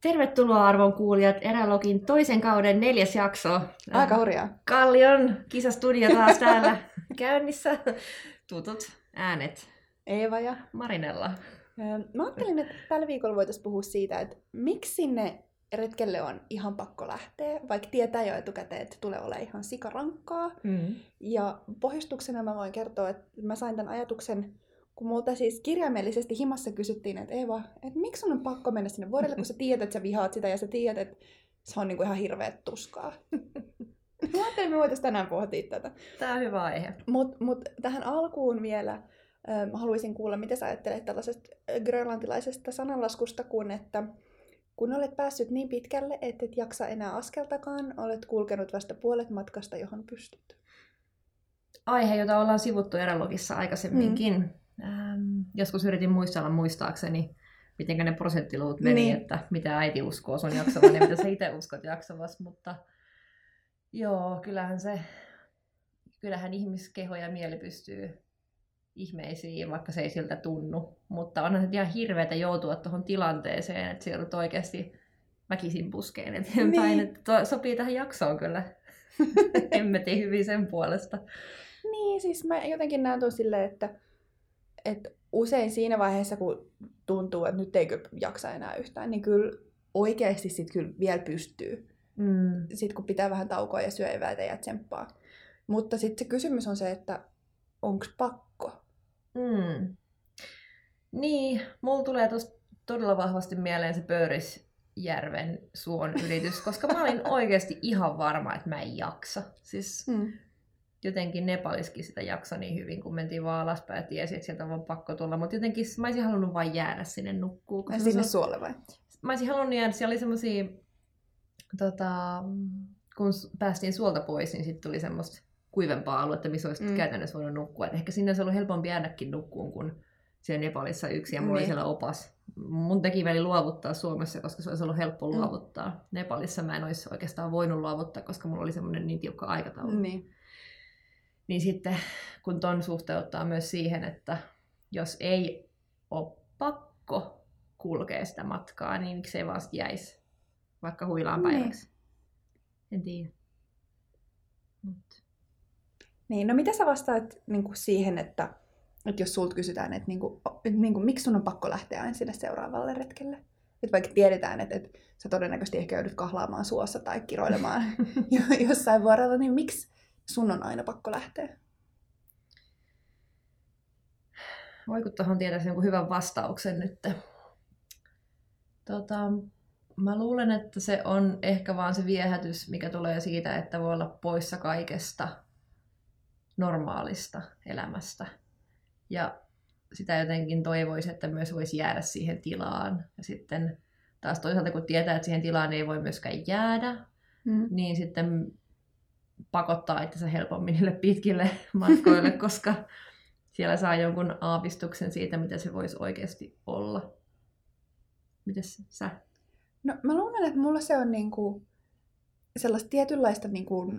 Tervetuloa arvon kuulijat Erälogin toisen kauden neljäs jakso. Aika hurjaa. Kallion kisastudio taas täällä käynnissä. Tutut äänet. Eeva ja Marinella. Mä ajattelin, että tällä viikolla voitaisiin puhua siitä, että miksi sinne retkelle on ihan pakko lähteä, vaikka tietää jo etukäteen, että tulee olemaan ihan sikarankkaa. Mm. Ja pohjustuksena mä voin kertoa, että mä sain tämän ajatuksen kun multa siis kirjaimellisesti himassa kysyttiin, että Eeva, että miksi sun on pakko mennä sinne vuodelle, kun sä tiedät, että sä vihaat sitä ja sä tiedät, että se on niinku ihan hirveet tuskaa. Mä ajattelin, että me voitaisiin tänään pohtia tätä. Tämä on hyvä aihe. Mutta mut tähän alkuun vielä äh, haluaisin kuulla, mitä sä ajattelet tällaisesta grönlantilaisesta sananlaskusta, kun että kun olet päässyt niin pitkälle, että et jaksa enää askeltakaan, olet kulkenut vasta puolet matkasta, johon pystyt. Aihe, jota ollaan sivuttu erälogissa aikaisemminkin. Mm ähm, joskus yritin muistella muistaakseni, miten ne prosenttiluvut meni, niin. että mitä äiti uskoo sun jaksavan ja mitä sä itse uskot jaksavas, mutta joo, kyllähän se, kyllähän ihmiskeho ja mieli pystyy ihmeisiin, vaikka se ei siltä tunnu. Mutta onhan se ihan hirveätä joutua tuohon tilanteeseen, että se joudut oikeasti väkisin puskeen eteenpäin. Niin. Että to, sopii tähän jaksoon kyllä. Emme tee hyvin sen puolesta. Niin, siis mä jotenkin näen tuon silleen, että että usein siinä vaiheessa, kun tuntuu, että nyt ei kyllä jaksa enää yhtään, niin kyllä oikeasti sitten kyllä vielä pystyy. Mm. Sitten kun pitää vähän taukoa ja syö eväitä ja tsemppaa. Mutta sitten se kysymys on se, että onko pakko? Mm. Niin, mulla tulee tuosta todella vahvasti mieleen se Pöyrisjärven suon ylitys, koska mä olin oikeasti ihan varma, että mä en jaksa. Siis mm jotenkin Nepaliskin sitä jakso niin hyvin, kun mentiin vaan alaspäin ja tiesi, että sieltä on vaan pakko tulla. Mutta jotenkin mä olisin halunnut vain jäädä sinne nukkuu. Sinne suolle vai? Mä olisin halunnut jäädä, siellä oli semmosia, tota, kun päästiin suolta pois, niin sitten tuli semmoista kuivempaa aluetta, missä olisi mm. käytännössä voinut nukkua. Et ehkä sinne olisi ollut helpompi jäädäkin nukkuun kuin siellä Nepalissa yksi ja mulla niin. oli siellä opas. Mun teki väli luovuttaa Suomessa, koska se olisi ollut helppo mm. luovuttaa. Mm. Nepalissa mä en olisi oikeastaan voinut luovuttaa, koska mulla oli semmoinen niin tiukka aikataulu. Niin. Niin sitten kun ton suhteuttaa myös siihen, että jos ei ole pakko kulkea sitä matkaa, niin miksei vaan jäisi vaikka huilaan niin. päiväksi. Niin. En tiedä. Mut. Niin, no mitä sä vastaat niin kuin siihen, että, että jos sulta kysytään, että, niin kuin, niin kuin, miksi sun on pakko lähteä aina sinne seuraavalle retkelle? Että vaikka tiedetään, että, että sä todennäköisesti ehkä joudut kahlaamaan suossa tai kiroilemaan jossain vuorolla, niin miksi, sun on aina pakko lähteä? Voi kun tuohon tietäisi jonkun hyvän vastauksen nyt. Tota, mä luulen, että se on ehkä vaan se viehätys, mikä tulee siitä, että voi olla poissa kaikesta normaalista elämästä. Ja sitä jotenkin toivoisi, että myös voisi jäädä siihen tilaan. Ja sitten taas toisaalta, kun tietää, että siihen tilaan ei voi myöskään jäädä, mm. niin sitten pakottaa itsensä helpommin niille pitkille matkoille, koska siellä saa jonkun aavistuksen siitä, mitä se voisi oikeasti olla. Mites sä? No mä luulen, että mulla se on niinku sellaista tietynlaista niinku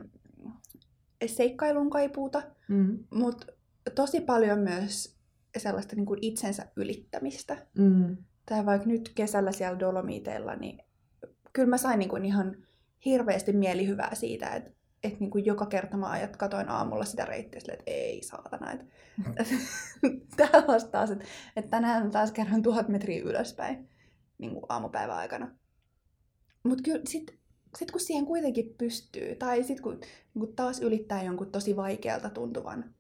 seikkailun kaipuuta, mm. mutta tosi paljon myös sellaista niinku itsensä ylittämistä. Mm. Tai vaikka nyt kesällä siellä Dolomiteilla, niin kyllä mä sain niinku ihan hirveästi mielihyvää siitä, että että niin kuin joka kerta mä ajat, katoin aamulla sitä reittiä että ei saatana. Että, täällä vasta taas, että, että tänään taas kerran tuhat metriä ylöspäin niin kuin aamupäivän aikana. Mutta kyllä sitten sit kun siihen kuitenkin pystyy, tai sitten kun, niin kun taas ylittää jonkun tosi vaikealta tuntuvan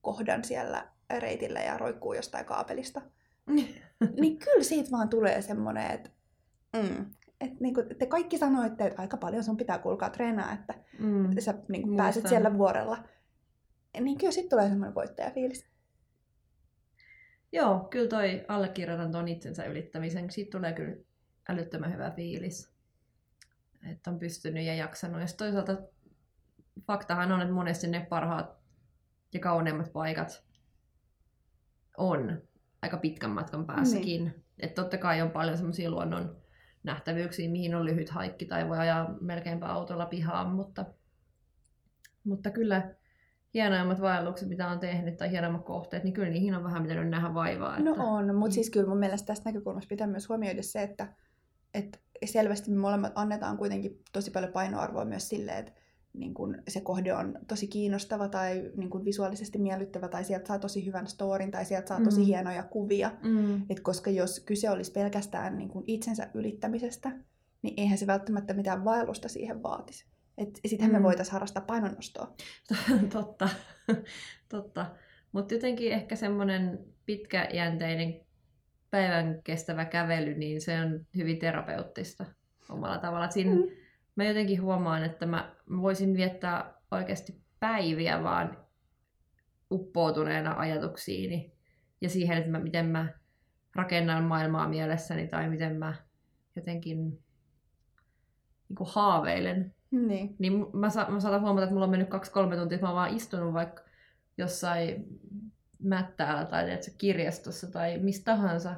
kohdan siellä reitillä ja roikkuu jostain kaapelista, niin kyllä siitä vaan tulee semmoinen, että mm, et niinku, te kaikki sanoitte, että aika paljon sun pitää kulkaa treenaa, että mm. sä niinku, pääset siellä vuorella. Niin kyllä sitten tulee semmoinen voittajafiilis. Joo, kyllä toi allekirjoitan ton itsensä ylittämisen. Siitä tulee kyllä älyttömän hyvä fiilis. Että on pystynyt ja jaksanut. Ja toisaalta faktahan on, että monesti ne parhaat ja kauneimmat paikat on aika pitkän matkan päässäkin. Niin. Että totta kai on paljon semmoisia luonnon nähtävyyksiä, mihin on lyhyt haikki tai voi ajaa melkeinpä autolla pihaan, mutta, mutta kyllä hienoimmat vaellukset, mitä on tehnyt, tai hienoimmat kohteet, niin kyllä niihin on vähän pitänyt nähdä vaivaa. No että... No on, mutta siis kyllä mun mielestä tästä näkökulmasta pitää myös huomioida se, että, että selvästi me molemmat annetaan kuitenkin tosi paljon painoarvoa myös sille, että niin kun se kohde on tosi kiinnostava tai niin kun visuaalisesti miellyttävä tai sieltä saa tosi hyvän storin tai sieltä saa tosi mm. hienoja kuvia. Mm. Et koska jos kyse olisi pelkästään niin kun itsensä ylittämisestä, niin eihän se välttämättä mitään vaellusta siihen vaatisi. Sittenhän mm. me voitaisiin harrastaa painonnostoa. Totta, totta. Mutta jotenkin ehkä semmoinen pitkäjänteinen päivän kestävä kävely, niin se on hyvin terapeuttista omalla tavalla. Siinä mm. Mä jotenkin huomaan, että mä voisin viettää oikeasti päiviä vaan uppoutuneena ajatuksiini ja siihen, että mä, miten mä rakennan maailmaa mielessäni tai miten mä jotenkin niin kuin haaveilen. Niin. niin mä, sa- mä saatan huomata, että mulla on mennyt kaksi-kolme tuntia, että mä oon vaan istunut vaikka jossain mättäällä tai kirjastossa tai mistä tahansa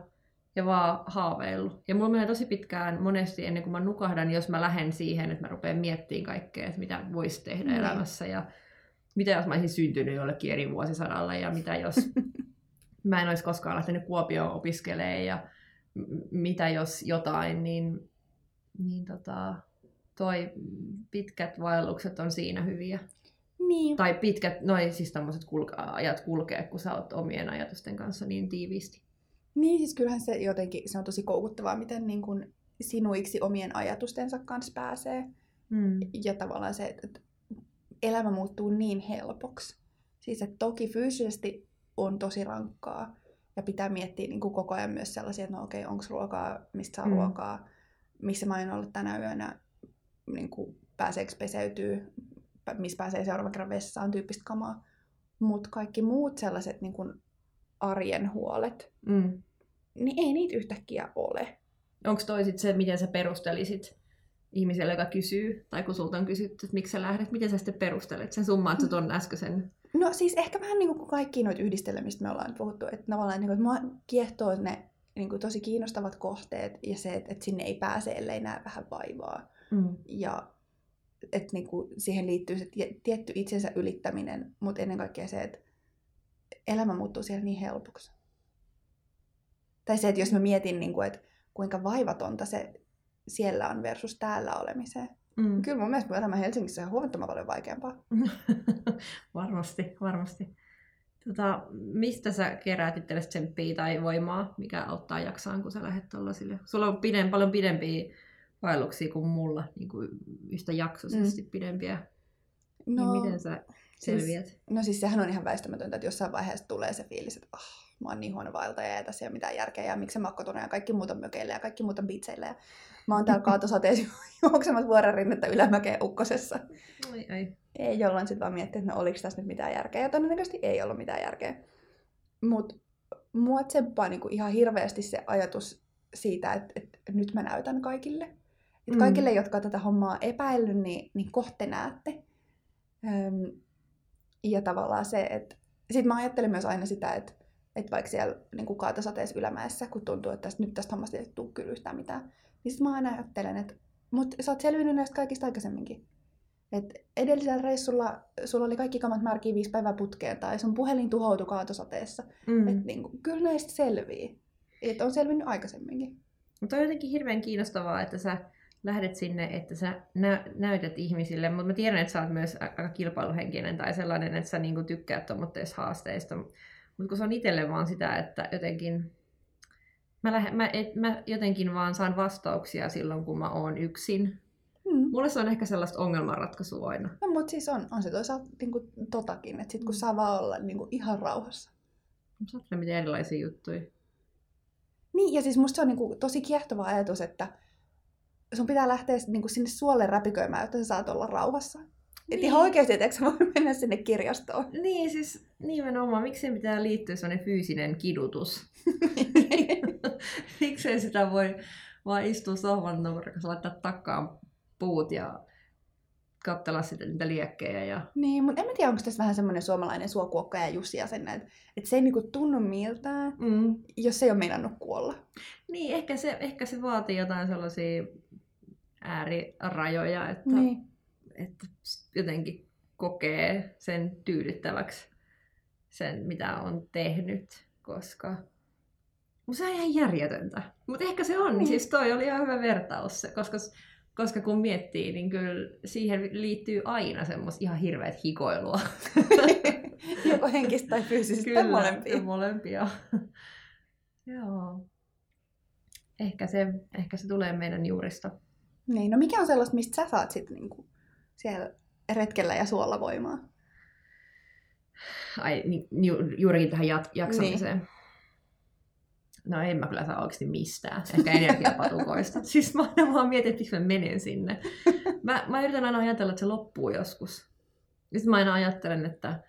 ja vaan haaveillut. Ja mulla menee tosi pitkään monesti ennen kuin mä nukahdan, jos mä lähden siihen, että mä rupean miettimään kaikkea, että mitä voisi tehdä mm. elämässä ja mitä jos mä olisin syntynyt jollekin eri vuosisadalla ja mitä jos mä en olisi koskaan lähtenyt Kuopioon opiskelemaan ja mitä jos jotain, niin, niin tota, toi pitkät vaellukset on siinä hyviä. Niin. Tai pitkät, noin siis tämmöiset kulke- ajat kulkee, kun sä oot omien ajatusten kanssa niin tiiviisti. Niin, siis kyllähän se jotenkin, se on tosi koukuttavaa, miten niin kuin sinuiksi omien ajatustensa kanssa pääsee. Mm. Ja tavallaan se, että elämä muuttuu niin helpoksi. Siis, että toki fyysisesti on tosi rankkaa ja pitää miettiä niin kuin koko ajan myös sellaisia, että no okei, okay, onko ruokaa, mistä saa mm. ruokaa, missä mä en ollut tänä yönä, niin kuin pääseekö peseytyy, missä pääsee seuraavan kerran vessaan, tyyppistä kamaa. Mutta kaikki muut sellaiset niin kuin arjen huolet, mm. niin ei niitä yhtäkkiä ole. Onko toi sit se, miten sä perustelisit ihmiselle, joka kysyy, tai kun sulta on kysytty, että miksi sä lähdet, miten sä sitten perustelet sen summaan, että tuon äskeisen? No siis ehkä vähän niin kuin kaikki noita yhdistelmistä me ollaan puhuttu, että tavallaan niin kuin, että mua kiehtoo ne niin kuin tosi kiinnostavat kohteet ja se, että, että sinne ei pääse, ellei näe vähän vaivaa. Mm. Ja että niin kuin siihen liittyy se tietty itsensä ylittäminen, mutta ennen kaikkea se, että elämä muuttuu siellä niin helpoksi. Tai se, että jos mä mietin, niin kuin, että kuinka vaivatonta se siellä on versus täällä olemiseen. Mm. Kyllä mun mielestä mun elämä Helsingissä on huomattavan paljon vaikeampaa. varmasti, varmasti. Tota, mistä sä keräät itsellesi tsemppiä tai voimaa, mikä auttaa jaksaan, kun sä lähdet tollasille? Sulla on pidem, paljon pidempiä vaelluksia kuin mulla, niin kuin yhtä jaksoisesti mm. pidempiä. Niin no, niin miten sä selviät? Siis, no siis sehän on ihan väistämätöntä, että jossain vaiheessa tulee se fiilis, että oh, mä oon niin huono vaeltaja ja tässä ei ole mitään järkeä ja miksi mä ja kaikki muuta mökeille ja kaikki muuta bitseille ja mä oon täällä kaatosateessa juoksemassa vuoren rinnettä ylämäkeen ukkosessa. Ai, ai. Ei, jolloin sitten vaan miettiä, että no oliks tässä nyt mitään järkeä ja todennäköisesti ei ollut mitään järkeä. Mut mua tsemppaa niinku ihan hirveästi se ajatus siitä, että, että nyt mä näytän kaikille. Että mm. kaikille, jotka tätä hommaa epäillyt, niin, niin kohte näette. Öm, ja tavallaan se, että... Sitten mä ajattelen myös aina sitä, että, että vaikka siellä niin kuin kaatosateessa ylämäessä, kun tuntuu, että tästä, nyt tästä hommasta ei tule kyllä yhtään mitään, niin sitten mä aina ajattelen, että mutta sä oot selvinnyt näistä kaikista aikaisemminkin. Et edellisellä reissulla sulla oli kaikki kamat märkiä viisi päivää putkeen tai sun puhelin tuhoutui kaatosateessa. Mm. Et niin kuin, kyllä näistä selvii. Et on selvinnyt aikaisemminkin. Mutta on jotenkin hirveän kiinnostavaa, että sä lähdet sinne, että sä nä- näytät ihmisille, mutta mä tiedän, että sä oot myös aika kilpailuhenkinen tai sellainen, että sä niinku tykkäät tuommoitteista haasteista. Mutta kun se on itselle vaan sitä, että jotenkin mä, lähe, mä, et, mä jotenkin vaan saan vastauksia silloin, kun mä oon yksin. Hmm. Mulle se on ehkä sellaista ongelmanratkaisua aina. No, mutta siis on, on se toisaalta niinku totakin, että sit kun mm. saa vaan olla niinku ihan rauhassa. Sä miten erilaisia juttuja. Niin, ja siis musta se on niinku tosi kiehtova ajatus, että sun pitää lähteä niin kuin sinne suolle räpiköimään, jotta sä saat olla rauhassa. Niin. Et ihan oikeasti, että voi mennä sinne kirjastoon. Niin, siis nimenomaan. Miksi pitää liittyä sellainen fyysinen kidutus? Miksei sitä voi vaan istua sohvan nurkassa, laittaa takkaan puut ja katsella sitten niitä liekkejä. Ja... Niin, mutta en mä tiedä, onko tässä vähän semmoinen suomalainen suokuokka ja Jussi ja sen, että, että se ei niinku tunnu miltään, mm. jos se ei ole meinannut kuolla. Niin, ehkä se, ehkä se vaatii jotain sellaisia äärirajoja, että, niin. että jotenkin kokee sen tyydyttäväksi sen, mitä on tehnyt, koska se on ihan järjetöntä. Mutta ehkä se on, niin. siis toi oli ihan hyvä vertaus, koska, koska kun miettii, niin kyllä siihen liittyy aina semmoista ihan hirveät hikoilua. Joko henkistä tai fyysistä kyllä, molempia. molempia. Joo. Ehkä se, ehkä se tulee meidän juurista. Niin, no mikä on sellaista, mistä sä saat sitten niinku siellä retkellä ja suolla voimaa? Ai, niin, ju, juurikin tähän jat, jaksamiseen. Niin. No en mä kyllä saa oikeasti mistään. Ehkä energiapatukoista. siis mä aina vaan mietin, että mä menen sinne. Mä, mä yritän aina ajatella, että se loppuu joskus. Sitten mä aina ajattelen, että,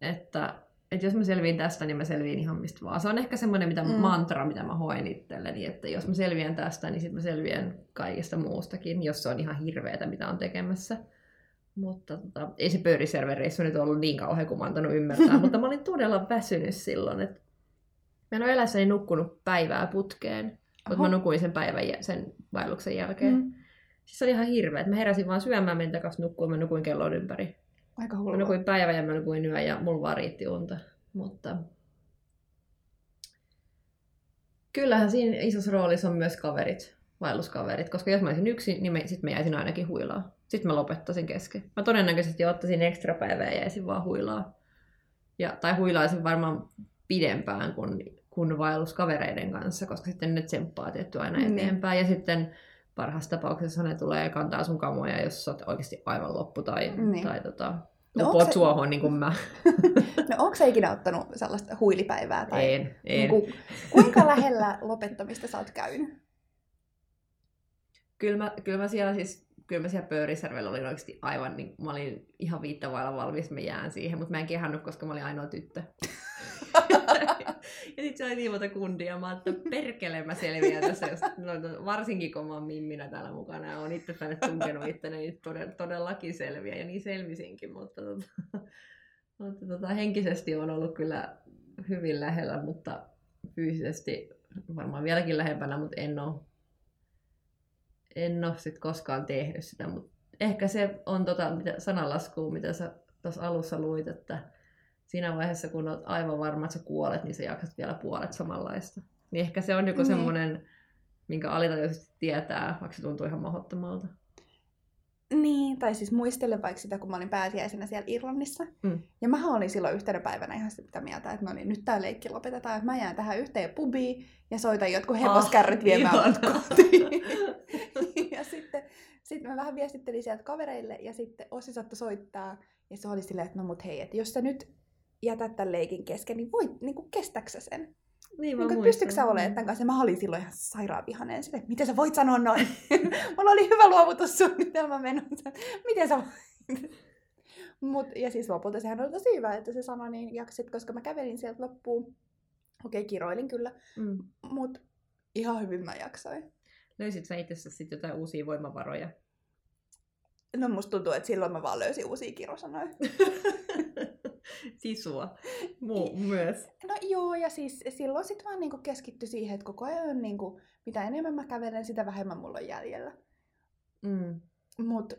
että, että jos mä selviin tästä, niin mä selviin ihan mistä vaan. Se on ehkä semmoinen mitä mm. mantra, mitä mä hoen itselleni, että jos mä selviän tästä, niin sitten mä selviän kaikesta muustakin, jos se on ihan hirveätä, mitä on tekemässä. Mutta tota, ei se pöyriservereissu nyt ollut niin kauhean kuin mä antanut ymmärtää, mutta mä olin todella väsynyt silloin, että Mä en ole elässäni nukkunut päivää putkeen, mutta mä nukuin sen päivän sen vaelluksen jälkeen. Mm. Siis se oli ihan hirveä. Mä heräsin vaan syömään, menin takaisin nukkuun, mä nukuin kellon ympäri. Aika hullua. Mä nukuin päivän ja mä nukuin yön ja mulla vaan riitti unta. Mutta kyllähän siinä isossa roolissa on myös kaverit, vaelluskaverit, koska jos mä olisin yksin, niin me, sit mä jäisin ainakin huilaa. Sitten mä lopettaisin kesken. Mä todennäköisesti ottaisin ekstra päivää ja jäisin vaan huilaa. Ja, tai huilaisin varmaan pidempään kuin kun vaelluskavereiden kanssa, koska sitten ne tsemppaa tietty aina mm. eteenpäin. Ja sitten parhaassa tapauksessa ne tulee kantaa sun kamoja, jos sä oot oikeasti aivan loppu tai, niin. tai tota, no upot se... suohon niin kuin mä. no onko sä ikinä ottanut sellaista huilipäivää? Tai en, en. Niin kuin, kuinka lähellä lopettamista sä oot käynyt? Kyllä mä, kyllä mä siellä siis kyllä mä siellä Pöyriservellä olin oikeasti aivan, niin mä olin ihan viittavailla valmis, mä jään siihen, mutta mä en kehannut, koska mä olin ainoa tyttö. ja sitten se oli niin monta kundia, mä että perkele mä selviän tässä, jos, no, no, varsinkin kun mä oon mimminä täällä mukana ja oon itse tänne tunkenut itteni, niin todella, todellakin selviä ja niin selvisinkin, mutta, tota, mutta tota, henkisesti on ollut kyllä hyvin lähellä, mutta fyysisesti varmaan vieläkin lähempänä, mutta en ole, en ole sit koskaan tehnyt sitä, mutta ehkä se on tota, mitä, sananlaskua, mitä sä tuossa alussa luit, että siinä vaiheessa, kun olet aivan varma, että sä kuolet, niin sä jaksat vielä puolet samanlaista. Niin ehkä se on joku mm. semmoinen, minkä alitajuisesti tietää, vaikka se tuntuu ihan mahdottomalta. Niin, tai siis muistelen vaikka sitä, kun mä olin pääsiäisenä siellä Irlannissa. Mm. Ja mä olin silloin yhtenä päivänä ihan sitä mieltä, että no niin, nyt tää leikki lopetetaan, että mä jään tähän yhteen pubiin ja soitan jotkut ah, hevoskärryt ah, viemään kotiin. ja sitten, sitten mä vähän viestittelin sieltä kavereille ja sitten Ossi saattoi soittaa. Ja se oli silleen, että no mut hei, että jos sä nyt jätät tämän leikin kesken, niin voit, niin kuin, kestäksä sen? Niin, mä niin pystytkö sä olemaan tämän kanssa? Mä olin silloin ihan sairaan vihanen sille, miten sä voit sanoa noin? Mulla oli hyvä luovutussuunnitelma menossa. Miten sä voit? Mut, ja siis lopulta sehän oli tosi hyvä, että se sanoi niin jaksit, koska mä kävelin sieltä loppuun. Okei, kiroilin kyllä, mm. mutta ihan hyvin mä jaksoin. Löysit sä itse sitten jotain uusia voimavaroja? No musta tuntuu, että silloin mä vaan löysin uusia kirosanoja. sisua Mu- myös. No joo, ja siis silloin sitten vaan niinku keskitty siihen, että koko ajan niinku, mitä enemmän mä kävelen, sitä vähemmän mulla on jäljellä. Mm. Mut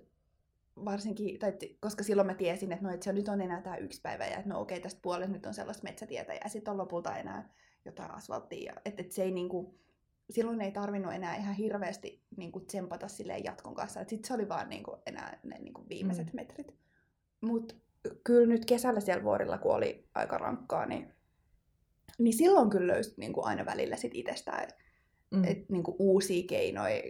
varsinkin, tai, koska silloin mä tiesin, että, no, että se nyt on enää tämä yksi päivä, ja että no okei, tästä puolesta nyt on sellaista metsätietä, ja sitten on lopulta enää jotain asfalttia. Että et se ei niinku, silloin ei tarvinnut enää ihan hirveästi niinku tsempata silleen jatkon kanssa. Sitten se oli vaan niinku enää ne niinku viimeiset mm. metrit. Mutta kyllä nyt kesällä siellä vuorilla, kun oli aika rankkaa, niin, niin silloin kyllä löysi niin kuin aina välillä sit itsestään mm. et, niin kuin uusia keinoja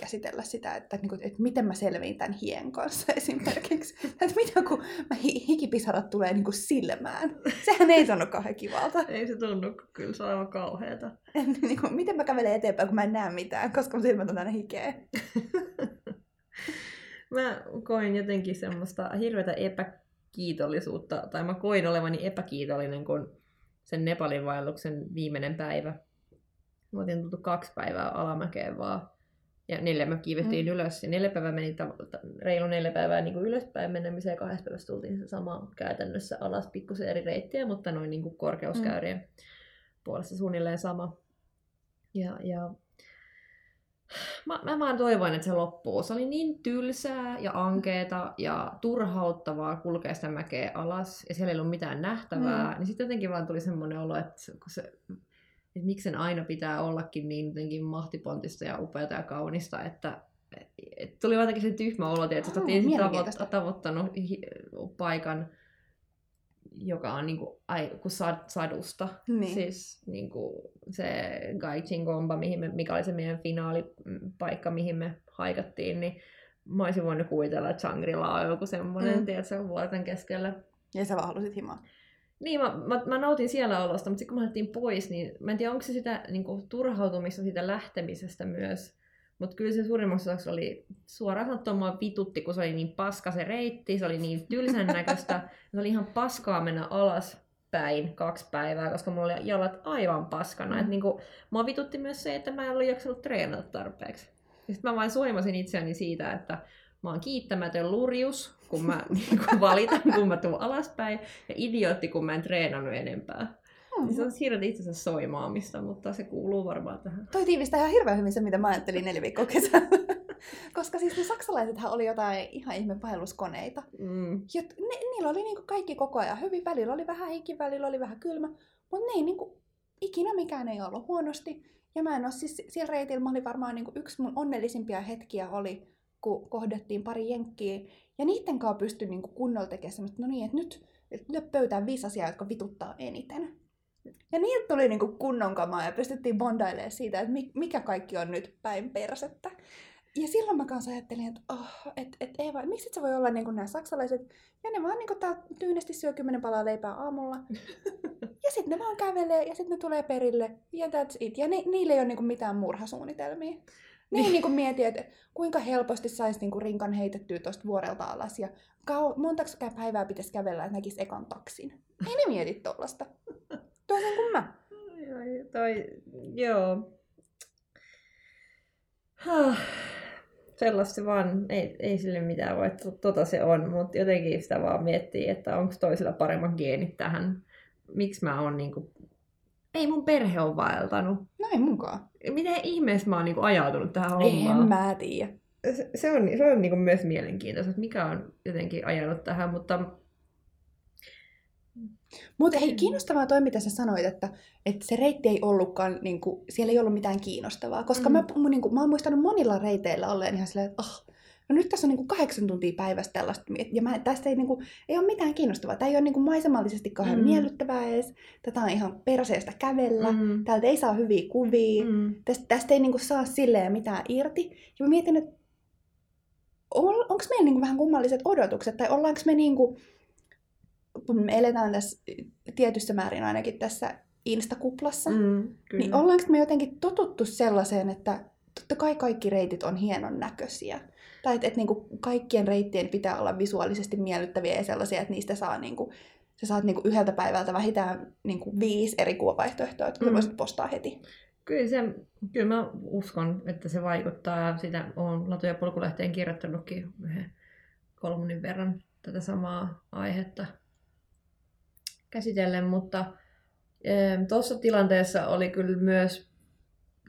käsitellä sitä, että, että, että, että miten mä selviin tämän hien kanssa esimerkiksi. että mitä kun mä hikipisarat tulee niin kuin silmään. Sehän ei tunnu kauhean kivalta. Ei se tunnu, kyllä se on aivan kauheata. niin kuin, miten mä kävelen eteenpäin, kun mä en näe mitään, koska mun silmät on tänne hikeä. mä koin jotenkin semmoista hirveätä epä kiitollisuutta, tai mä koin olevani epäkiitollinen, kun sen Nepalin vaelluksen viimeinen päivä. Mä otin tultu kaksi päivää alamäkeen vaan. Ja neljä me kiivettiin mm. ylös. Ja neljä päivää meni ta- reilu neljä päivää niin kuin ylöspäin menemiseen. Ja kahdessa päivässä tultiin se sama käytännössä alas pikkusen eri reittiä, mutta noin niin kuin korkeuskäyrien mm. puolesta suunnilleen sama. Ja, ja Mä, mä vaan toivoin, että se loppuu. Se oli niin tylsää ja ankeeta ja turhauttavaa kulkea sitä mäkeä alas ja siellä ei ollut mitään nähtävää. Mm. Niin sitten jotenkin vaan tuli semmoinen olo, että, kun se, että että miksi sen aina pitää ollakin niin jotenkin mahtipontista ja upeata ja kaunista, että et tuli jotenkin se tyhmä olo, että sä oot ensin tavoittanut paikan, joka on niinku, ai, kun sad, sadusta. Niin. Siis niinku, se Gaichin Gomba, mihin me, mikä oli se meidän finaalipaikka, mihin me haikattiin, niin mä olisin voinut kuvitella, että Shangri-La on joku semmoinen, mm. tiedätkö, vuorten keskellä. Ja sä vaan halusit himaa. Niin, mä, mä, mä nautin siellä olosta, mutta sitten kun mä lähdettiin pois, niin mä en tiedä, onko se sitä niin kuin, turhautumista siitä lähtemisestä myös. Mutta kyllä se suurimmaksi osaksi oli suoraan sanottuna vitutti, kun se oli niin paska se reitti, se oli niin tylsän näköistä. se oli ihan paskaa mennä alaspäin kaksi päivää, koska mulla oli jalat aivan paskana. Mm. Et niinku, mua vitutti myös se, että mä en ollut jaksanut treenata tarpeeksi. Sitten mä vain soimasin itseäni siitä, että mä oon kiittämätön lurjus, kun mä niin kun valitan, kun mä tuun alaspäin, ja idiootti, kun mä en treenannut enempää. Mm-hmm. Se on siirrät itsensä soimaamista, mutta se kuuluu varmaan tähän. Toi tiivistää ihan hirveän hyvin se, mitä mä ajattelin neljä viikkoa kesällä. Koska siis ne saksalaisethan oli jotain ihan ihme pahelluskoneita. Mm. Ja ne, niillä oli niinku kaikki koko ajan hyvin. Välillä oli vähän hiki, välillä oli vähän kylmä. Mutta ne ei niinku, ikinä mikään ei ollut huonosti. Ja mä en ole siis siellä reitillä, mä olin varmaan niinku yksi mun onnellisimpia hetkiä oli, kun kohdettiin pari jenkkiä. Ja niiden kanssa pystyi niinku kunnolla tekemään semmoista, no niin, että nyt lyö pöytään viisi asiaa, jotka vituttaa eniten. Ja niiltä tuli niinku kunnon kamaa ja pystyttiin bondailemaan siitä, että mikä kaikki on nyt päin persettä. Ja silloin mä kanssa ajattelin, että oh, et, et Eeva, miksi se voi olla niin kuin nämä saksalaiset, ja ne vaan niin kuin täällä tyynesti syö kymmenen palaa leipää aamulla. ja sitten ne vaan kävelee, ja sitten ne tulee perille, ja that's it. Ja ni, niillä ei ole niin kuin mitään murhasuunnitelmia. Ne ei niin kuin mieti, että kuinka helposti saisi niin kuin rinkan heitettyä tuosta vuorelta alas, ja kau- montako päivää pitäisi kävellä, että näkisi ekan taksin. Ei ne mieti tollasta. Toisin kuin mä. Ai, toi, joo. Sellaista vaan, ei, ei sille mitään voi, että tota se on, mutta jotenkin sitä vaan miettii, että onko toisella paremmat geenit tähän. Miksi mä oon niinku... Ei mun perhe on vaeltanut. Näin mukaan. Miten ihmeessä mä oon niinku ajautunut tähän hommaan? En mä tiedä. Se, se on, se on niinku myös mielenkiintoista, että mikä on jotenkin ajanut tähän, mutta mutta hei, kiinnostavaa toi, mitä sä sanoit, että, että se reitti ei ollutkaan, niin kuin, siellä ei ollut mitään kiinnostavaa. Koska mm. mä, niin kuin, mä oon muistanut monilla reiteillä olleen ihan silleen, että oh, no nyt tässä on niin kuin kahdeksan tuntia päivästä tällaista, ja mä, tästä ei, niin kuin, ei ole mitään kiinnostavaa. Tämä ei ole niin kuin maisemallisesti kauhean mm. miellyttävää edes. Tätä on ihan perseestä kävellä. Mm. Täältä ei saa hyviä kuvia. Mm. Tästä, tästä ei niin kuin, saa silleen mitään irti. Ja mä mietin, että onko meillä niin kuin, vähän kummalliset odotukset, tai ollaanko me niin kuin, me eletään tässä tietyssä määrin ainakin tässä Instakuplassa, mm, niin ollaanko me jotenkin totuttu sellaiseen, että totta kai kaikki reitit on hienon näköisiä. Tai että et niinku kaikkien reittien pitää olla visuaalisesti miellyttäviä ja sellaisia, että niistä saa niinku, sä saat niinku yhdeltä päivältä vähintään niinku viisi eri kuvavaihtoehtoa, jotka mm. voisit postaa heti. Kyllä, se, kyllä mä uskon, että se vaikuttaa. Sitä on Latu- ja polkulehteen kirjoittanutkin yhden kolmonin verran tätä samaa aihetta käsitellen, mutta tuossa tilanteessa oli kyllä myös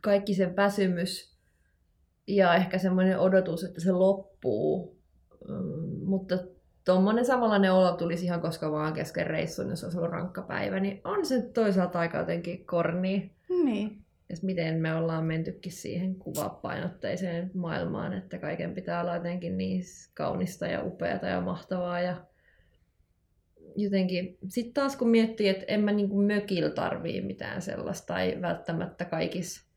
kaikki sen väsymys ja ehkä semmoinen odotus, että se loppuu. Mutta tuommoinen samanlainen olo tulisi ihan koska vaan kesken reissun, jos olisi ollut rankka päivä, niin on se toisaalta aika jotenkin korni. Niin. Ja miten me ollaan mentykin siihen kuvapainotteiseen maailmaan, että kaiken pitää olla jotenkin niin kaunista ja upeata ja mahtavaa ja jotenkin, sitten taas kun miettii, että en mä niinku mökillä tarvii mitään sellaista tai välttämättä kaikissa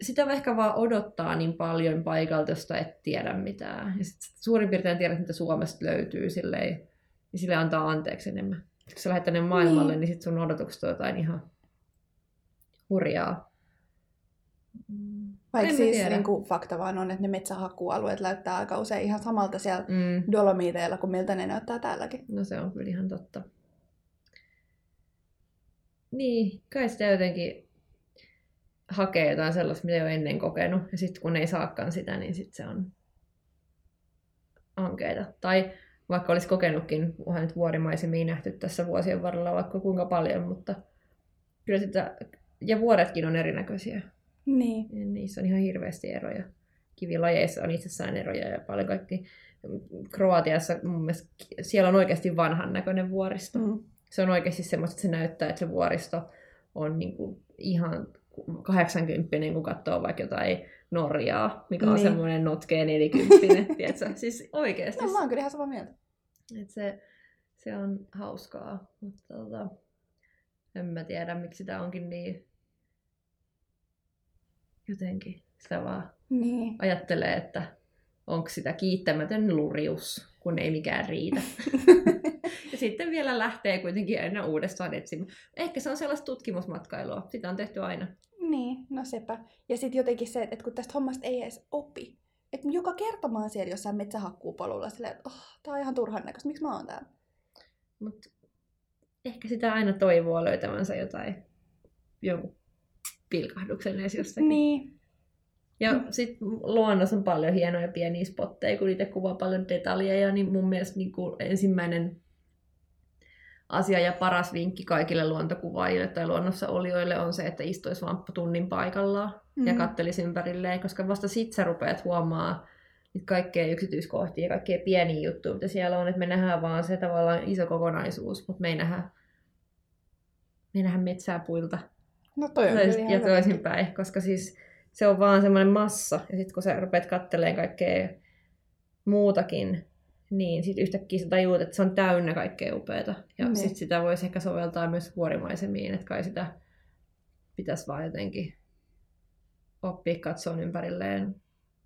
sitä ehkä vaan odottaa niin paljon paikalta, josta et tiedä mitään. Ja sit suurin piirtein tiedät, mitä Suomesta löytyy, silleen, niin sille antaa anteeksi enemmän. Kun sä lähdet tänne maailmalle, niin, niin sit sun odotukset on jotain ihan hurjaa. Vaikka siis niin kuin, fakta vaan on, että ne metsähakkualueet näyttää aika usein ihan samalta siellä mm. Dolomiteilla kuin miltä ne näyttää täälläkin. No se on kyllä ihan totta. Niin, kai sitä jotenkin hakee jotain sellaista, mitä ei ole ennen kokenut. Ja sitten kun ei saakaan sitä, niin sitten se on ankeita. Tai vaikka olisi kokenutkin, onhan nyt vuorimaisemmin nähty tässä vuosien varrella vaikka kuinka paljon, mutta kyllä sitä, ja vuoretkin on erinäköisiä. Niin. Niissä on ihan hirveästi eroja. Kivilajeissa on itsessään eroja ja paljon kaikki. Kroatiassa mun mielestä siellä on oikeasti vanhan näköinen vuoristo. Mm. Se on oikeasti semmoista, että se näyttää, että se vuoristo on niin kuin ihan 80, kun katsoo vaikka jotain Norjaa, mikä on niin. semmoinen notkeen 40, tiedätkö? Siis oikeasti. No, mä oon kyllä ihan samaa mieltä. Et se, se on hauskaa, mutta tota, en mä tiedä, miksi sitä onkin niin jotenkin sitä vaan niin. ajattelee, että onko sitä kiittämätön lurius, kun ei mikään riitä. ja sitten vielä lähtee kuitenkin aina uudestaan etsimään. Ehkä se on sellaista tutkimusmatkailua. Sitä on tehty aina. Niin, no sepä. Ja sitten jotenkin se, että kun tästä hommasta ei edes opi. Että joka kerta mä oon siellä jossain metsähakkuupolulla silleen, että oh, tää on ihan turhan näköistä, miksi mä oon täällä? Mut ehkä sitä aina toivoo löytävänsä jotain, jonkun pilkahduksen edes jostakin. Niin. Ja sitten luonnossa on paljon hienoja pieniä spotteja, kun itse kuvaa paljon detaljeja, niin mun mielestä niin kuin ensimmäinen asia ja paras vinkki kaikille luontokuvaajille tai luonnossa olijoille on se, että istuisi vaan tunnin paikallaan mm. ja kattelisi ympärilleen, koska vasta sit sä rupeat huomaa niitä kaikkea yksityiskohtia ja kaikkea pieniä juttuja, mitä siellä on, että me nähdään vaan se tavallaan iso kokonaisuus, mutta me ei nähdä, me ei nähdä metsää puilta. No toi on Tois, ja toisinpäin, koska siis se on vaan semmoinen massa, ja sitten kun sä rupeat katteleen kaikkea muutakin, niin sitten yhtäkkiä sä tajuut, että se on täynnä kaikkea upeata. Ja niin. sitten sitä voisi ehkä soveltaa myös vuorimaisemiin, että kai sitä pitäisi vaan jotenkin oppia katsoa ympärilleen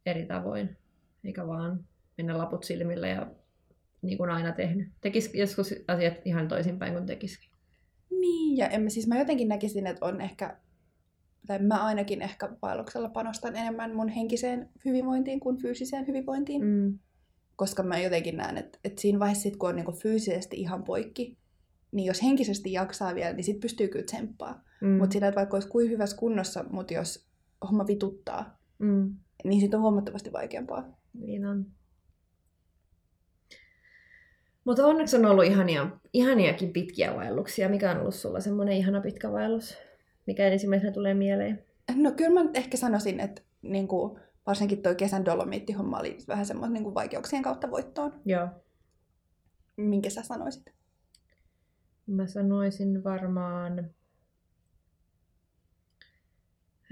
eri tavoin, eikä vaan mennä laput silmillä ja niin kuin aina tehnyt. Tekisi joskus asiat ihan toisinpäin kuin tekisikin. Niin, ja en mä, siis mä jotenkin näkisin, että on ehkä, tai mä ainakin ehkä vaelluksella panostan enemmän mun henkiseen hyvinvointiin kuin fyysiseen hyvinvointiin. Mm koska mä jotenkin näen, että, että siinä vaiheessa, sit, kun on niinku fyysisesti ihan poikki, niin jos henkisesti jaksaa vielä, niin sit pystyy kyllä tsemppaa. Mm. Mutta sitä, että vaikka olisi kuin hyvässä kunnossa, mutta jos homma vituttaa, mm. niin siitä on huomattavasti vaikeampaa. Niin on. Mutta onneksi on ollut ihania, ihaniakin pitkiä vaelluksia. Mikä on ollut sulla semmoinen ihana pitkä vaellus? Mikä ensimmäisenä tulee mieleen? No kyllä mä ehkä sanoisin, että niin kuin, varsinkin tuo kesän dolomiittihomma oli vähän semmoinen niin vaikeuksien kautta voittoon. Joo. Minkä sä sanoisit? Mä sanoisin varmaan...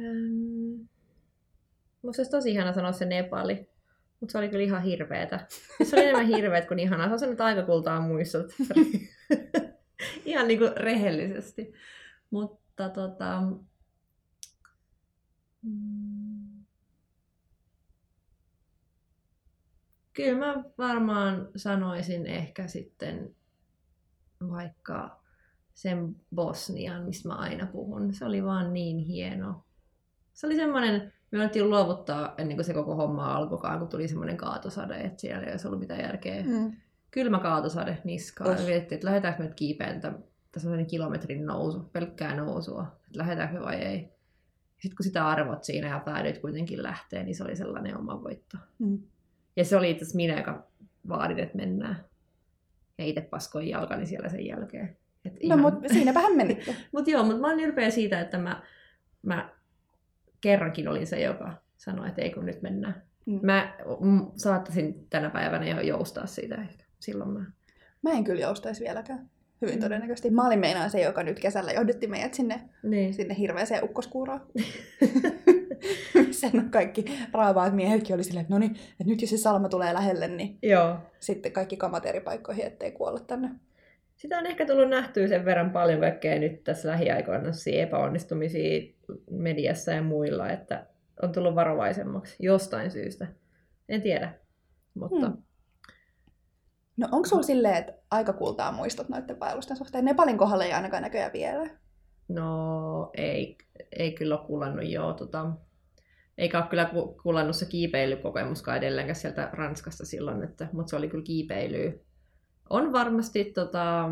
Ähm... Musta olisi tosi ihana sanoa se Nepali, mutta se oli kyllä ihan hirveetä. Se oli enemmän hirveet kuin ihanaa. Se on sellainen aikakultaa muistot. ihan niin kuin rehellisesti. Mutta tota... Mm Kyllä mä varmaan sanoisin ehkä sitten vaikka sen Bosnian, mistä mä aina puhun. Se oli vaan niin hieno. Se oli semmoinen, me oltiin luovuttaa ennen kuin se koko homma alkoikaan, kun tuli semmoinen kaatosade, että siellä ei olisi ollut mitään järkeä. Mm. Kylmä kaatosade niskaan. Ja mietittiin, että lähdetäänkö me kiipeen, tässä on kilometrin nousu, pelkkää nousua, että lähdetäänkö me vai ei. Sitten kun sitä arvot siinä ja päädyit kuitenkin lähtee, niin se oli sellainen oma voitto. Mm. Ja se oli itse asiassa minä, joka vaadin, että mennään. Ja itse paskoin jalkani siellä sen jälkeen. Et no, ihan... mutta siinäpähän menitte. mutta joo, mutta mä olen ylpeä siitä, että mä, mä kerrankin olin se, joka sanoi, että ei kun nyt mennään. Mm. Mä saattaisin tänä päivänä jo joustaa siitä ehkä. Silloin mä... Mä en kyllä joustaisi vieläkään. Hyvin mm. todennäköisesti. Mä olin meinaan se, joka nyt kesällä johdetti meidät sinne, niin. sinne hirveäseen ukkoskuuraan. Sen on kaikki raavaat miehetkin oli silleen, että no niin, että nyt jos se salma tulee lähelle, niin Joo. sitten kaikki kamat eri paikkoihin, ettei kuolla tänne. Sitä on ehkä tullut nähtyä sen verran paljon kaikkea nyt tässä lähiaikoina epäonnistumisia mediassa ja muilla, että on tullut varovaisemmaksi jostain syystä. En tiedä, mutta... Hmm. No onko sulla silleen, että aika kultaa muistot noiden vaellusten suhteen? Nepalin kohdalla ei ainakaan näköjään vielä. No ei, ei kyllä ole kuulannut joo. Tota, eikä ole kyllä kuulannut se kiipeilykokemuskaan edelleenkään sieltä Ranskasta silloin, että, mutta se oli kyllä kiipeilyä. On varmasti, tota,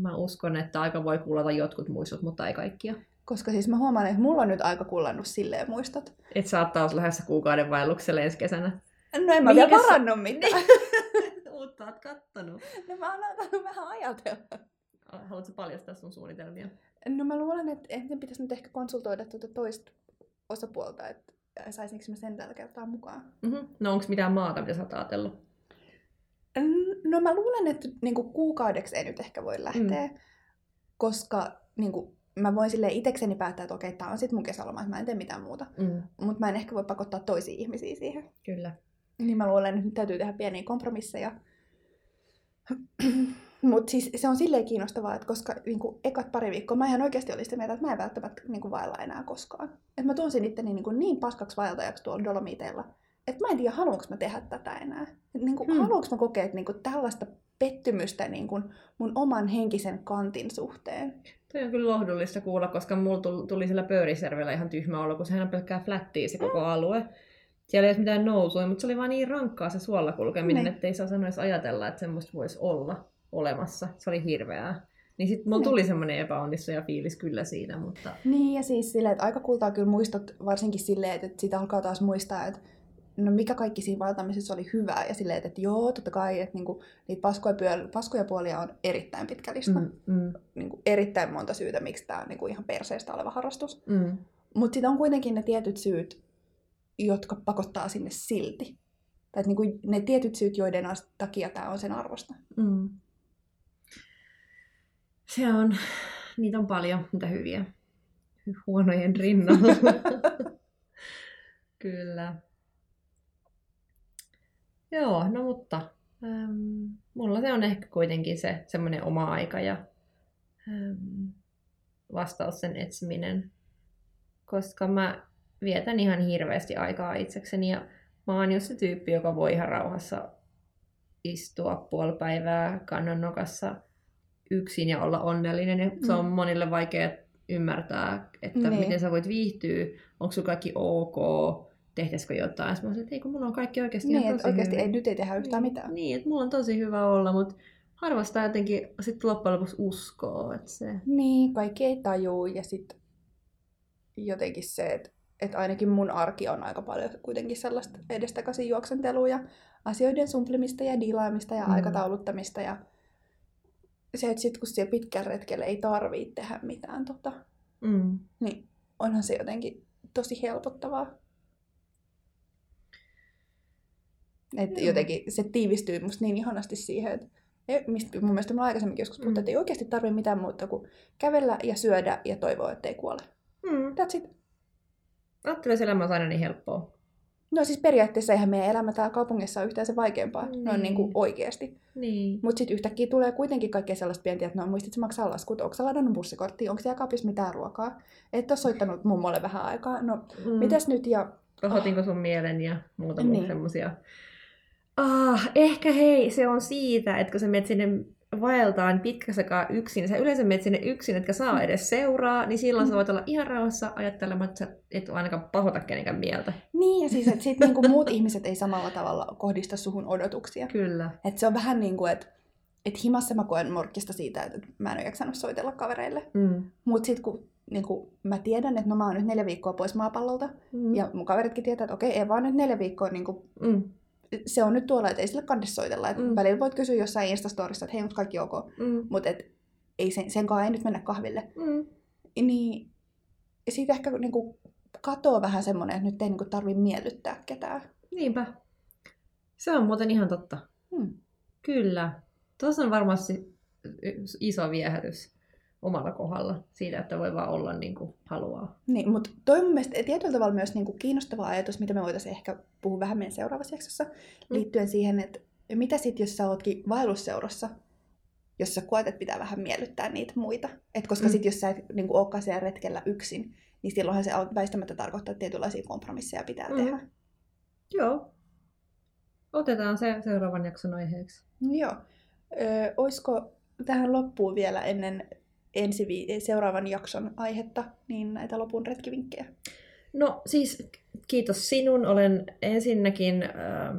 mä uskon, että aika voi kuulata jotkut muistot, mutta ei kaikkia. Koska siis mä huomaan, että mulla on nyt aika kullannut silleen muistot. Et sä oot taas lähdössä kuukauden vaellukselle ensi kesänä. No en mä vielä varannut mitään. Mutta oot kattonut. No mä oon alkanut vähän ajatella. Haluatko paljastaa sun suunnitelmia? No mä luulen, että ensin pitäisi nyt ehkä konsultoida tuota toista osapuolta, että saisinko mä sen tällä kertaa mukaan. Mm-hmm. No onko mitään maata, mitä sä oot ajatellut? No mä luulen, että niinku kuukaudeksi ei nyt ehkä voi lähteä, mm. koska niinku, mä voin sille itsekseni päättää, että okei, tämä on sitten mun kesäloma, että mä en tee mitään muuta. Mm. Mutta mä en ehkä voi pakottaa toisia ihmisiä siihen. Kyllä. Niin mä luulen, että nyt täytyy tehdä pieniä kompromisseja. Mutta siis se on silleen kiinnostavaa, että koska niin kuin, ekat pari viikkoa mä ihan oikeasti olin sitä mieltä, että mä en välttämättä niin kuin, vaella enää koskaan. Et mä tunsin itteni niin, kuin, niin paskaksi vaeltajaksi tuolla Dolomiteilla, että mä en tiedä, haluanko mä tehdä tätä enää. Et, niin kuin, hmm. Haluanko mä kokea että, niin kuin, tällaista pettymystä niin kuin, mun oman henkisen kantin suhteen. Toi on kyllä lohdullista kuulla, koska mulla tuli sillä Pöyriservellä ihan tyhmä olo, kun sehän on pelkkää flättiä se koko mm. alue. Siellä ei ole mitään nousua, mutta se oli vaan niin rankkaa se suolla kulkeminen, niin. että ei saa sanoa edes ajatella, että semmoista voisi olla olemassa. Se oli hirveää. Niin sitten mulla niin. tuli semmoinen epäonnistuja fiilis kyllä siinä, mutta... Niin, ja siis silleen, että aika kultaa kyllä muistot, varsinkin silleen, että sitä alkaa taas muistaa, että no mikä kaikki siinä valtamisessa oli hyvää, ja silleen, että, että joo, totta kai, että niinku, niitä paskoja, pyöl- paskoja puolia on erittäin pitkä lista. Mm, mm. Niinku, erittäin monta syytä, miksi tämä on niinku ihan perseestä oleva harrastus. Mm. Mutta sitten on kuitenkin ne tietyt syyt, jotka pakottaa sinne silti. Tai niinku, ne tietyt syyt, joiden takia tämä on sen arvosta. Mm. Se on, niitä on paljon, mitä hyviä. Huonojen rinnalla. Kyllä. Joo, no mutta ähm, mulla se on ehkä kuitenkin se semmoinen oma aika ja ähm, vastaus sen etsiminen, koska mä vietän ihan hirveästi aikaa itsekseni ja mä oon just se tyyppi, joka voi ihan rauhassa istua puoli päivää kannonnokassa yksin ja olla onnellinen. Ja se on mm. monille vaikea ymmärtää, että niin. miten sä voit viihtyä, onko sulla kaikki ok, tehtäisikö jotain. Sitten mä sanoin, että ei kun mulla on kaikki oikeasti niin, ihan tosi oikeasti hyvä. ei, nyt ei tehdä yhtään niin, mitään. Niin, että mulla on tosi hyvä olla, mutta harvasta jotenkin sit loppujen lopuksi uskoo. Että se... Niin, kaikki ei tajuu ja sitten jotenkin se, että että ainakin mun arki on aika paljon kuitenkin sellaista edestakaisin juoksentelua ja asioiden sumplimista ja dilaamista ja mm. aikatauluttamista ja se, että sit kun siellä pitkällä retkellä ei tarvii tehdä mitään, tota, mm. niin onhan se jotenkin tosi helpottavaa. Että jotenkin se tiivistyy musta niin ihanasti siihen, että mistä mun mielestä mä aikaisemmin joskus puhuttiin, mm. että ei oikeasti tarvitse mitään muuta kuin kävellä ja syödä ja toivoa, ettei kuole. Mm. That's it. Ajattelen, että elämä on aina niin helppoa. No siis periaatteessa eihän meidän elämä täällä kaupungissa ole yhtään se vaikeampaa, niin. noin niin kuin oikeasti. Niin. Mutta sitten yhtäkkiä tulee kuitenkin kaikkea sellaista pientä, että no muistit maksaa laskut, onko sä ladannut bussikorttia, onko siellä kaapissa mitään ruokaa, et ole soittanut mummolle vähän aikaa, no mm. mitäs nyt ja... Rahoitinko oh. sun mielen ja muuta niin. semmoisia. Ah, ehkä hei, se on siitä, että kun sä menet sinne vaeltaan pitkäsäkaan yksin, sä yleensä menet sinne yksin, etkä saa mm. edes seuraa, niin silloin sä voit olla ihan rauhassa ajattelematta, että et ainakaan pahota kenenkään mieltä. Niin, ja siis, että sit niinku muut ihmiset ei samalla tavalla kohdista suhun odotuksia. Kyllä. Et se on vähän niin kuin, että et himassa mä koen morkkista siitä, että mä en ole jaksanut soitella kavereille. Mm. Mutta sitten kun niin kuin mä tiedän, että no mä oon nyt neljä viikkoa pois maapallolta, mm. ja mun kaveritkin tietää, että okei, Eva on nyt neljä viikkoa niin kuin mm se on nyt tuolla, että ei sille kannessa soitella. Et mm. Välillä voit kysyä jossain Instastorissa, että hei, onko kaikki ok? Mm. Mutta ei sen, senkaan ei nyt mennä kahville. Mm. Niin siitä ehkä niinku katoaa vähän semmoinen, että nyt ei niinku tarvi miellyttää ketään. Niinpä. Se on muuten ihan totta. Mm. Kyllä. Tuossa on varmasti iso viehätys omalla kohdalla siitä, että voi vaan olla niin kuin haluaa. Niin, mutta toi on mun mielestä tietyllä tavalla myös niin kuin kiinnostava ajatus, mitä me voitaisiin ehkä puhua vähän meidän seuraavassa jaksossa, mm. liittyen siihen, että mitä sitten, jos sä ootkin vaellusseurassa, jos sä koet, että pitää vähän miellyttää niitä muita. Et koska mm. sitten, jos sä et niin kuin olekaan siellä retkellä yksin, niin silloinhan se väistämättä tarkoittaa, että tietynlaisia kompromisseja pitää mm. tehdä. Joo. Otetaan se seuraavan jakson aiheeksi. Joo. Ö, olisiko tähän loppuun vielä ennen ensi vi- seuraavan jakson aihetta, niin näitä lopun retkivinkkejä? No siis kiitos sinun. Olen ensinnäkin, ähm,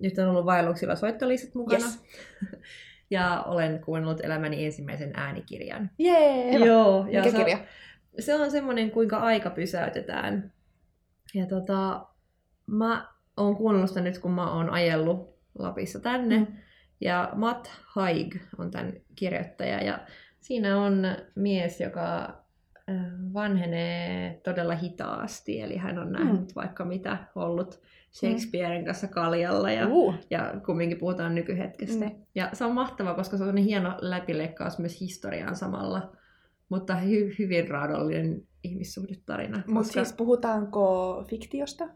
nyt on ollut vaelluksilla soittoliset mukana. Yes. ja olen kuunnellut elämäni ensimmäisen äänikirjan. Jee! Joo. Ja Mikä se, kirja? Se on semmoinen, kuinka aika pysäytetään. Ja tota, mä oon kuunnellut sitä nyt, kun mä oon ajellut Lapissa tänne. Mm. Ja Matt Haig on tämän kirjoittaja. Ja Siinä on mies, joka vanhenee todella hitaasti, eli hän on nähnyt mm. vaikka mitä ollut Shakespearen kanssa kaljalla ja, uh. ja kumminkin puhutaan nykyhetkestä. Mm. Ja se on mahtava, koska se on niin hieno läpileikkaus myös historiaan samalla. mutta hy- hyvin raadollinen ihmissuhdetarina. Mutta koska... siis puhutaanko fiktiosta?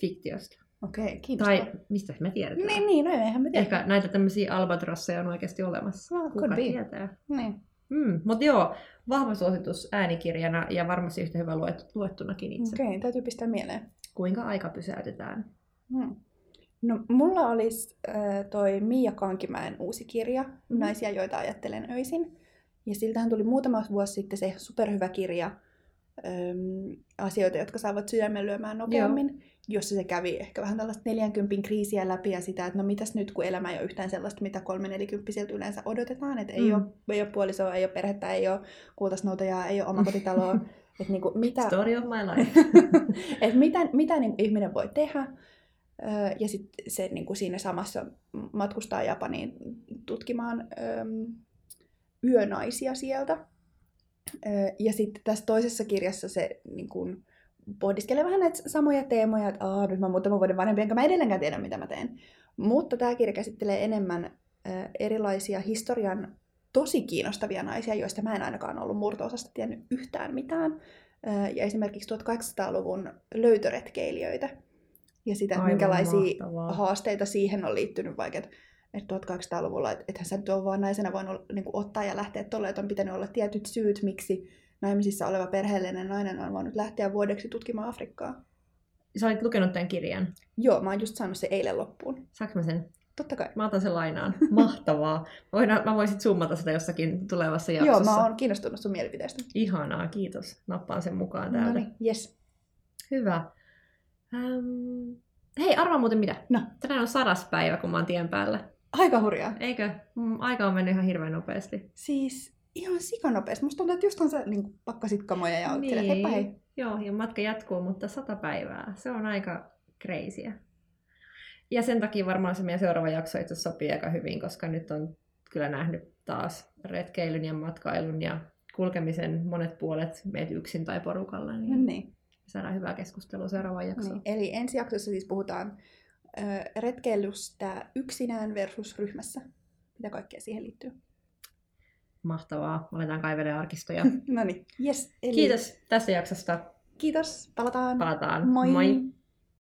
Fiktiosta. Okei, okay, kiitos. Tai mistä me tiedetään? Niin, niin no eihän me tiedä. Ehkä näitä tämmöisiä albatrosseja on oikeasti olemassa. No, Kuka tietää? Niin. Mm, mutta joo, vahva suositus äänikirjana ja varmasti yhtä hyvä luet, luettunakin itse. Okei, okay, täytyy pistää mieleen. Kuinka aika pysäytetään? Hmm. No, mulla olisi äh, toi Mia Kankimäen uusi kirja, mm. Naisia, joita ajattelen öisin. Ja siltähän tuli muutama vuosi sitten se superhyvä kirja, äm, asioita, jotka saavat sydämen lyömään nopeammin, Joo. jossa se kävi ehkä vähän tällaista 40 kriisiä läpi ja sitä, että no mitäs nyt, kun elämä ei ole yhtään sellaista, mitä kolme nelikymppisiltä yleensä odotetaan, että ei, mm. ole, ei ole puolisoa, ei ole perhettä, ei ole kultasnoutajaa, ei ole omakotitaloa. että niin kuin, mitä... Story of my life. että mitä, mitä niin ihminen voi tehdä, ja sitten se niin kuin siinä samassa matkustaa Japaniin tutkimaan äm, yönaisia sieltä. Ja sitten tässä toisessa kirjassa se niin kuin, pohdiskelee vähän näitä samoja teemoja, että Aa, nyt mä muutaman vuoden vanhempi, enkä mä edelleenkään tiedä, mitä mä teen. Mutta tämä kirja käsittelee enemmän erilaisia historian tosi kiinnostavia naisia, joista mä en ainakaan ollut murto-osasta tiennyt yhtään mitään. Ja esimerkiksi 1800-luvun löytöretkeilijöitä. Ja sitä, Aivan minkälaisia mahtavaa. haasteita siihen on liittynyt, vaikka että 1800-luvulla, että ethän sä nyt ole vaan naisena voinut niin kuin, ottaa ja lähteä tolle, että on pitänyt olla tietyt syyt, miksi naimisissa oleva perheellinen nainen on voinut lähteä vuodeksi tutkimaan Afrikkaa. Sä olit lukenut tämän kirjan? Joo, mä oon just saanut se eilen loppuun. Saanko mä sen? Totta kai. Mä otan sen lainaan. Mahtavaa. Voidaan, mä voisin zoomata sitä jossakin tulevassa jaksossa. Joo, mä oon kiinnostunut sun mielipiteestä. Ihanaa, kiitos. Nappaan sen mukaan täältä. No niin, yes. Hyvä. Ähm, hei, arvaa muuten mitä? No. Tänään on sadas päivä, kun mä oon tien päällä. Aika hurjaa. Eikö? Mm, aika on mennyt ihan hirveän nopeasti. Siis ihan sikanopeasti. Musta tuntuu, että just on se niin pakkasit kamoja ja niin. heippa hei. Joo, ja matka jatkuu, mutta sata päivää. Se on aika kreisiä. Ja sen takia varmaan se meidän seuraava jakso itse sopii aika hyvin, koska nyt on kyllä nähnyt taas retkeilyn ja matkailun ja kulkemisen monet puolet meitä yksin tai porukalla. Niin, no niin. Saadaan hyvää keskustelua seuraavaan jaksoon. Niin. Eli ensi jaksossa siis puhutaan retkeilystä yksinään versus ryhmässä. Mitä kaikkea siihen liittyy? Mahtavaa. Aletaan kaivelemaan arkistoja. no niin, yes. Eli... Kiitos tästä jaksosta. Kiitos. Palataan. Palataan. Moi. Moi.